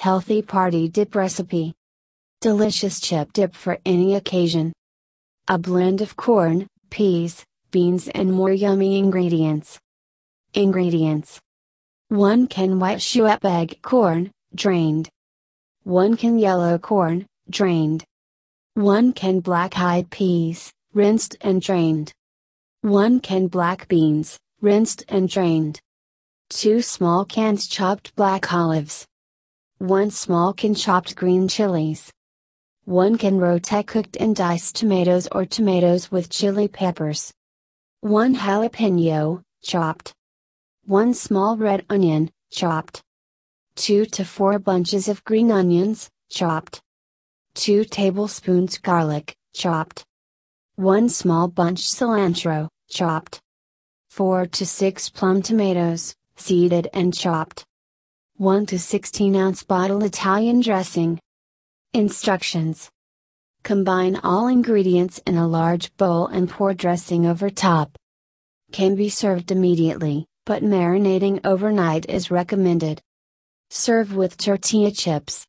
healthy party dip recipe. Delicious chip dip for any occasion. A blend of corn, peas, beans, and more yummy ingredients. Ingredients 1 can white shoepeg corn, drained. 1 can yellow corn, drained. 1 can black eyed peas, rinsed and drained. 1 can black beans, rinsed and drained. 2 small cans chopped black olives. 1 small can chopped green chilies. 1 can rote cooked and diced tomatoes or tomatoes with chili peppers. 1 jalapeno, chopped. 1 small red onion, chopped. 2 to 4 bunches of green onions, chopped. 2 tablespoons garlic, chopped. 1 small bunch cilantro, chopped. 4 to 6 plum tomatoes, seeded and chopped. 1 to 16 ounce bottle Italian dressing. Instructions Combine all ingredients in a large bowl and pour dressing over top. Can be served immediately, but marinating overnight is recommended. Serve with tortilla chips.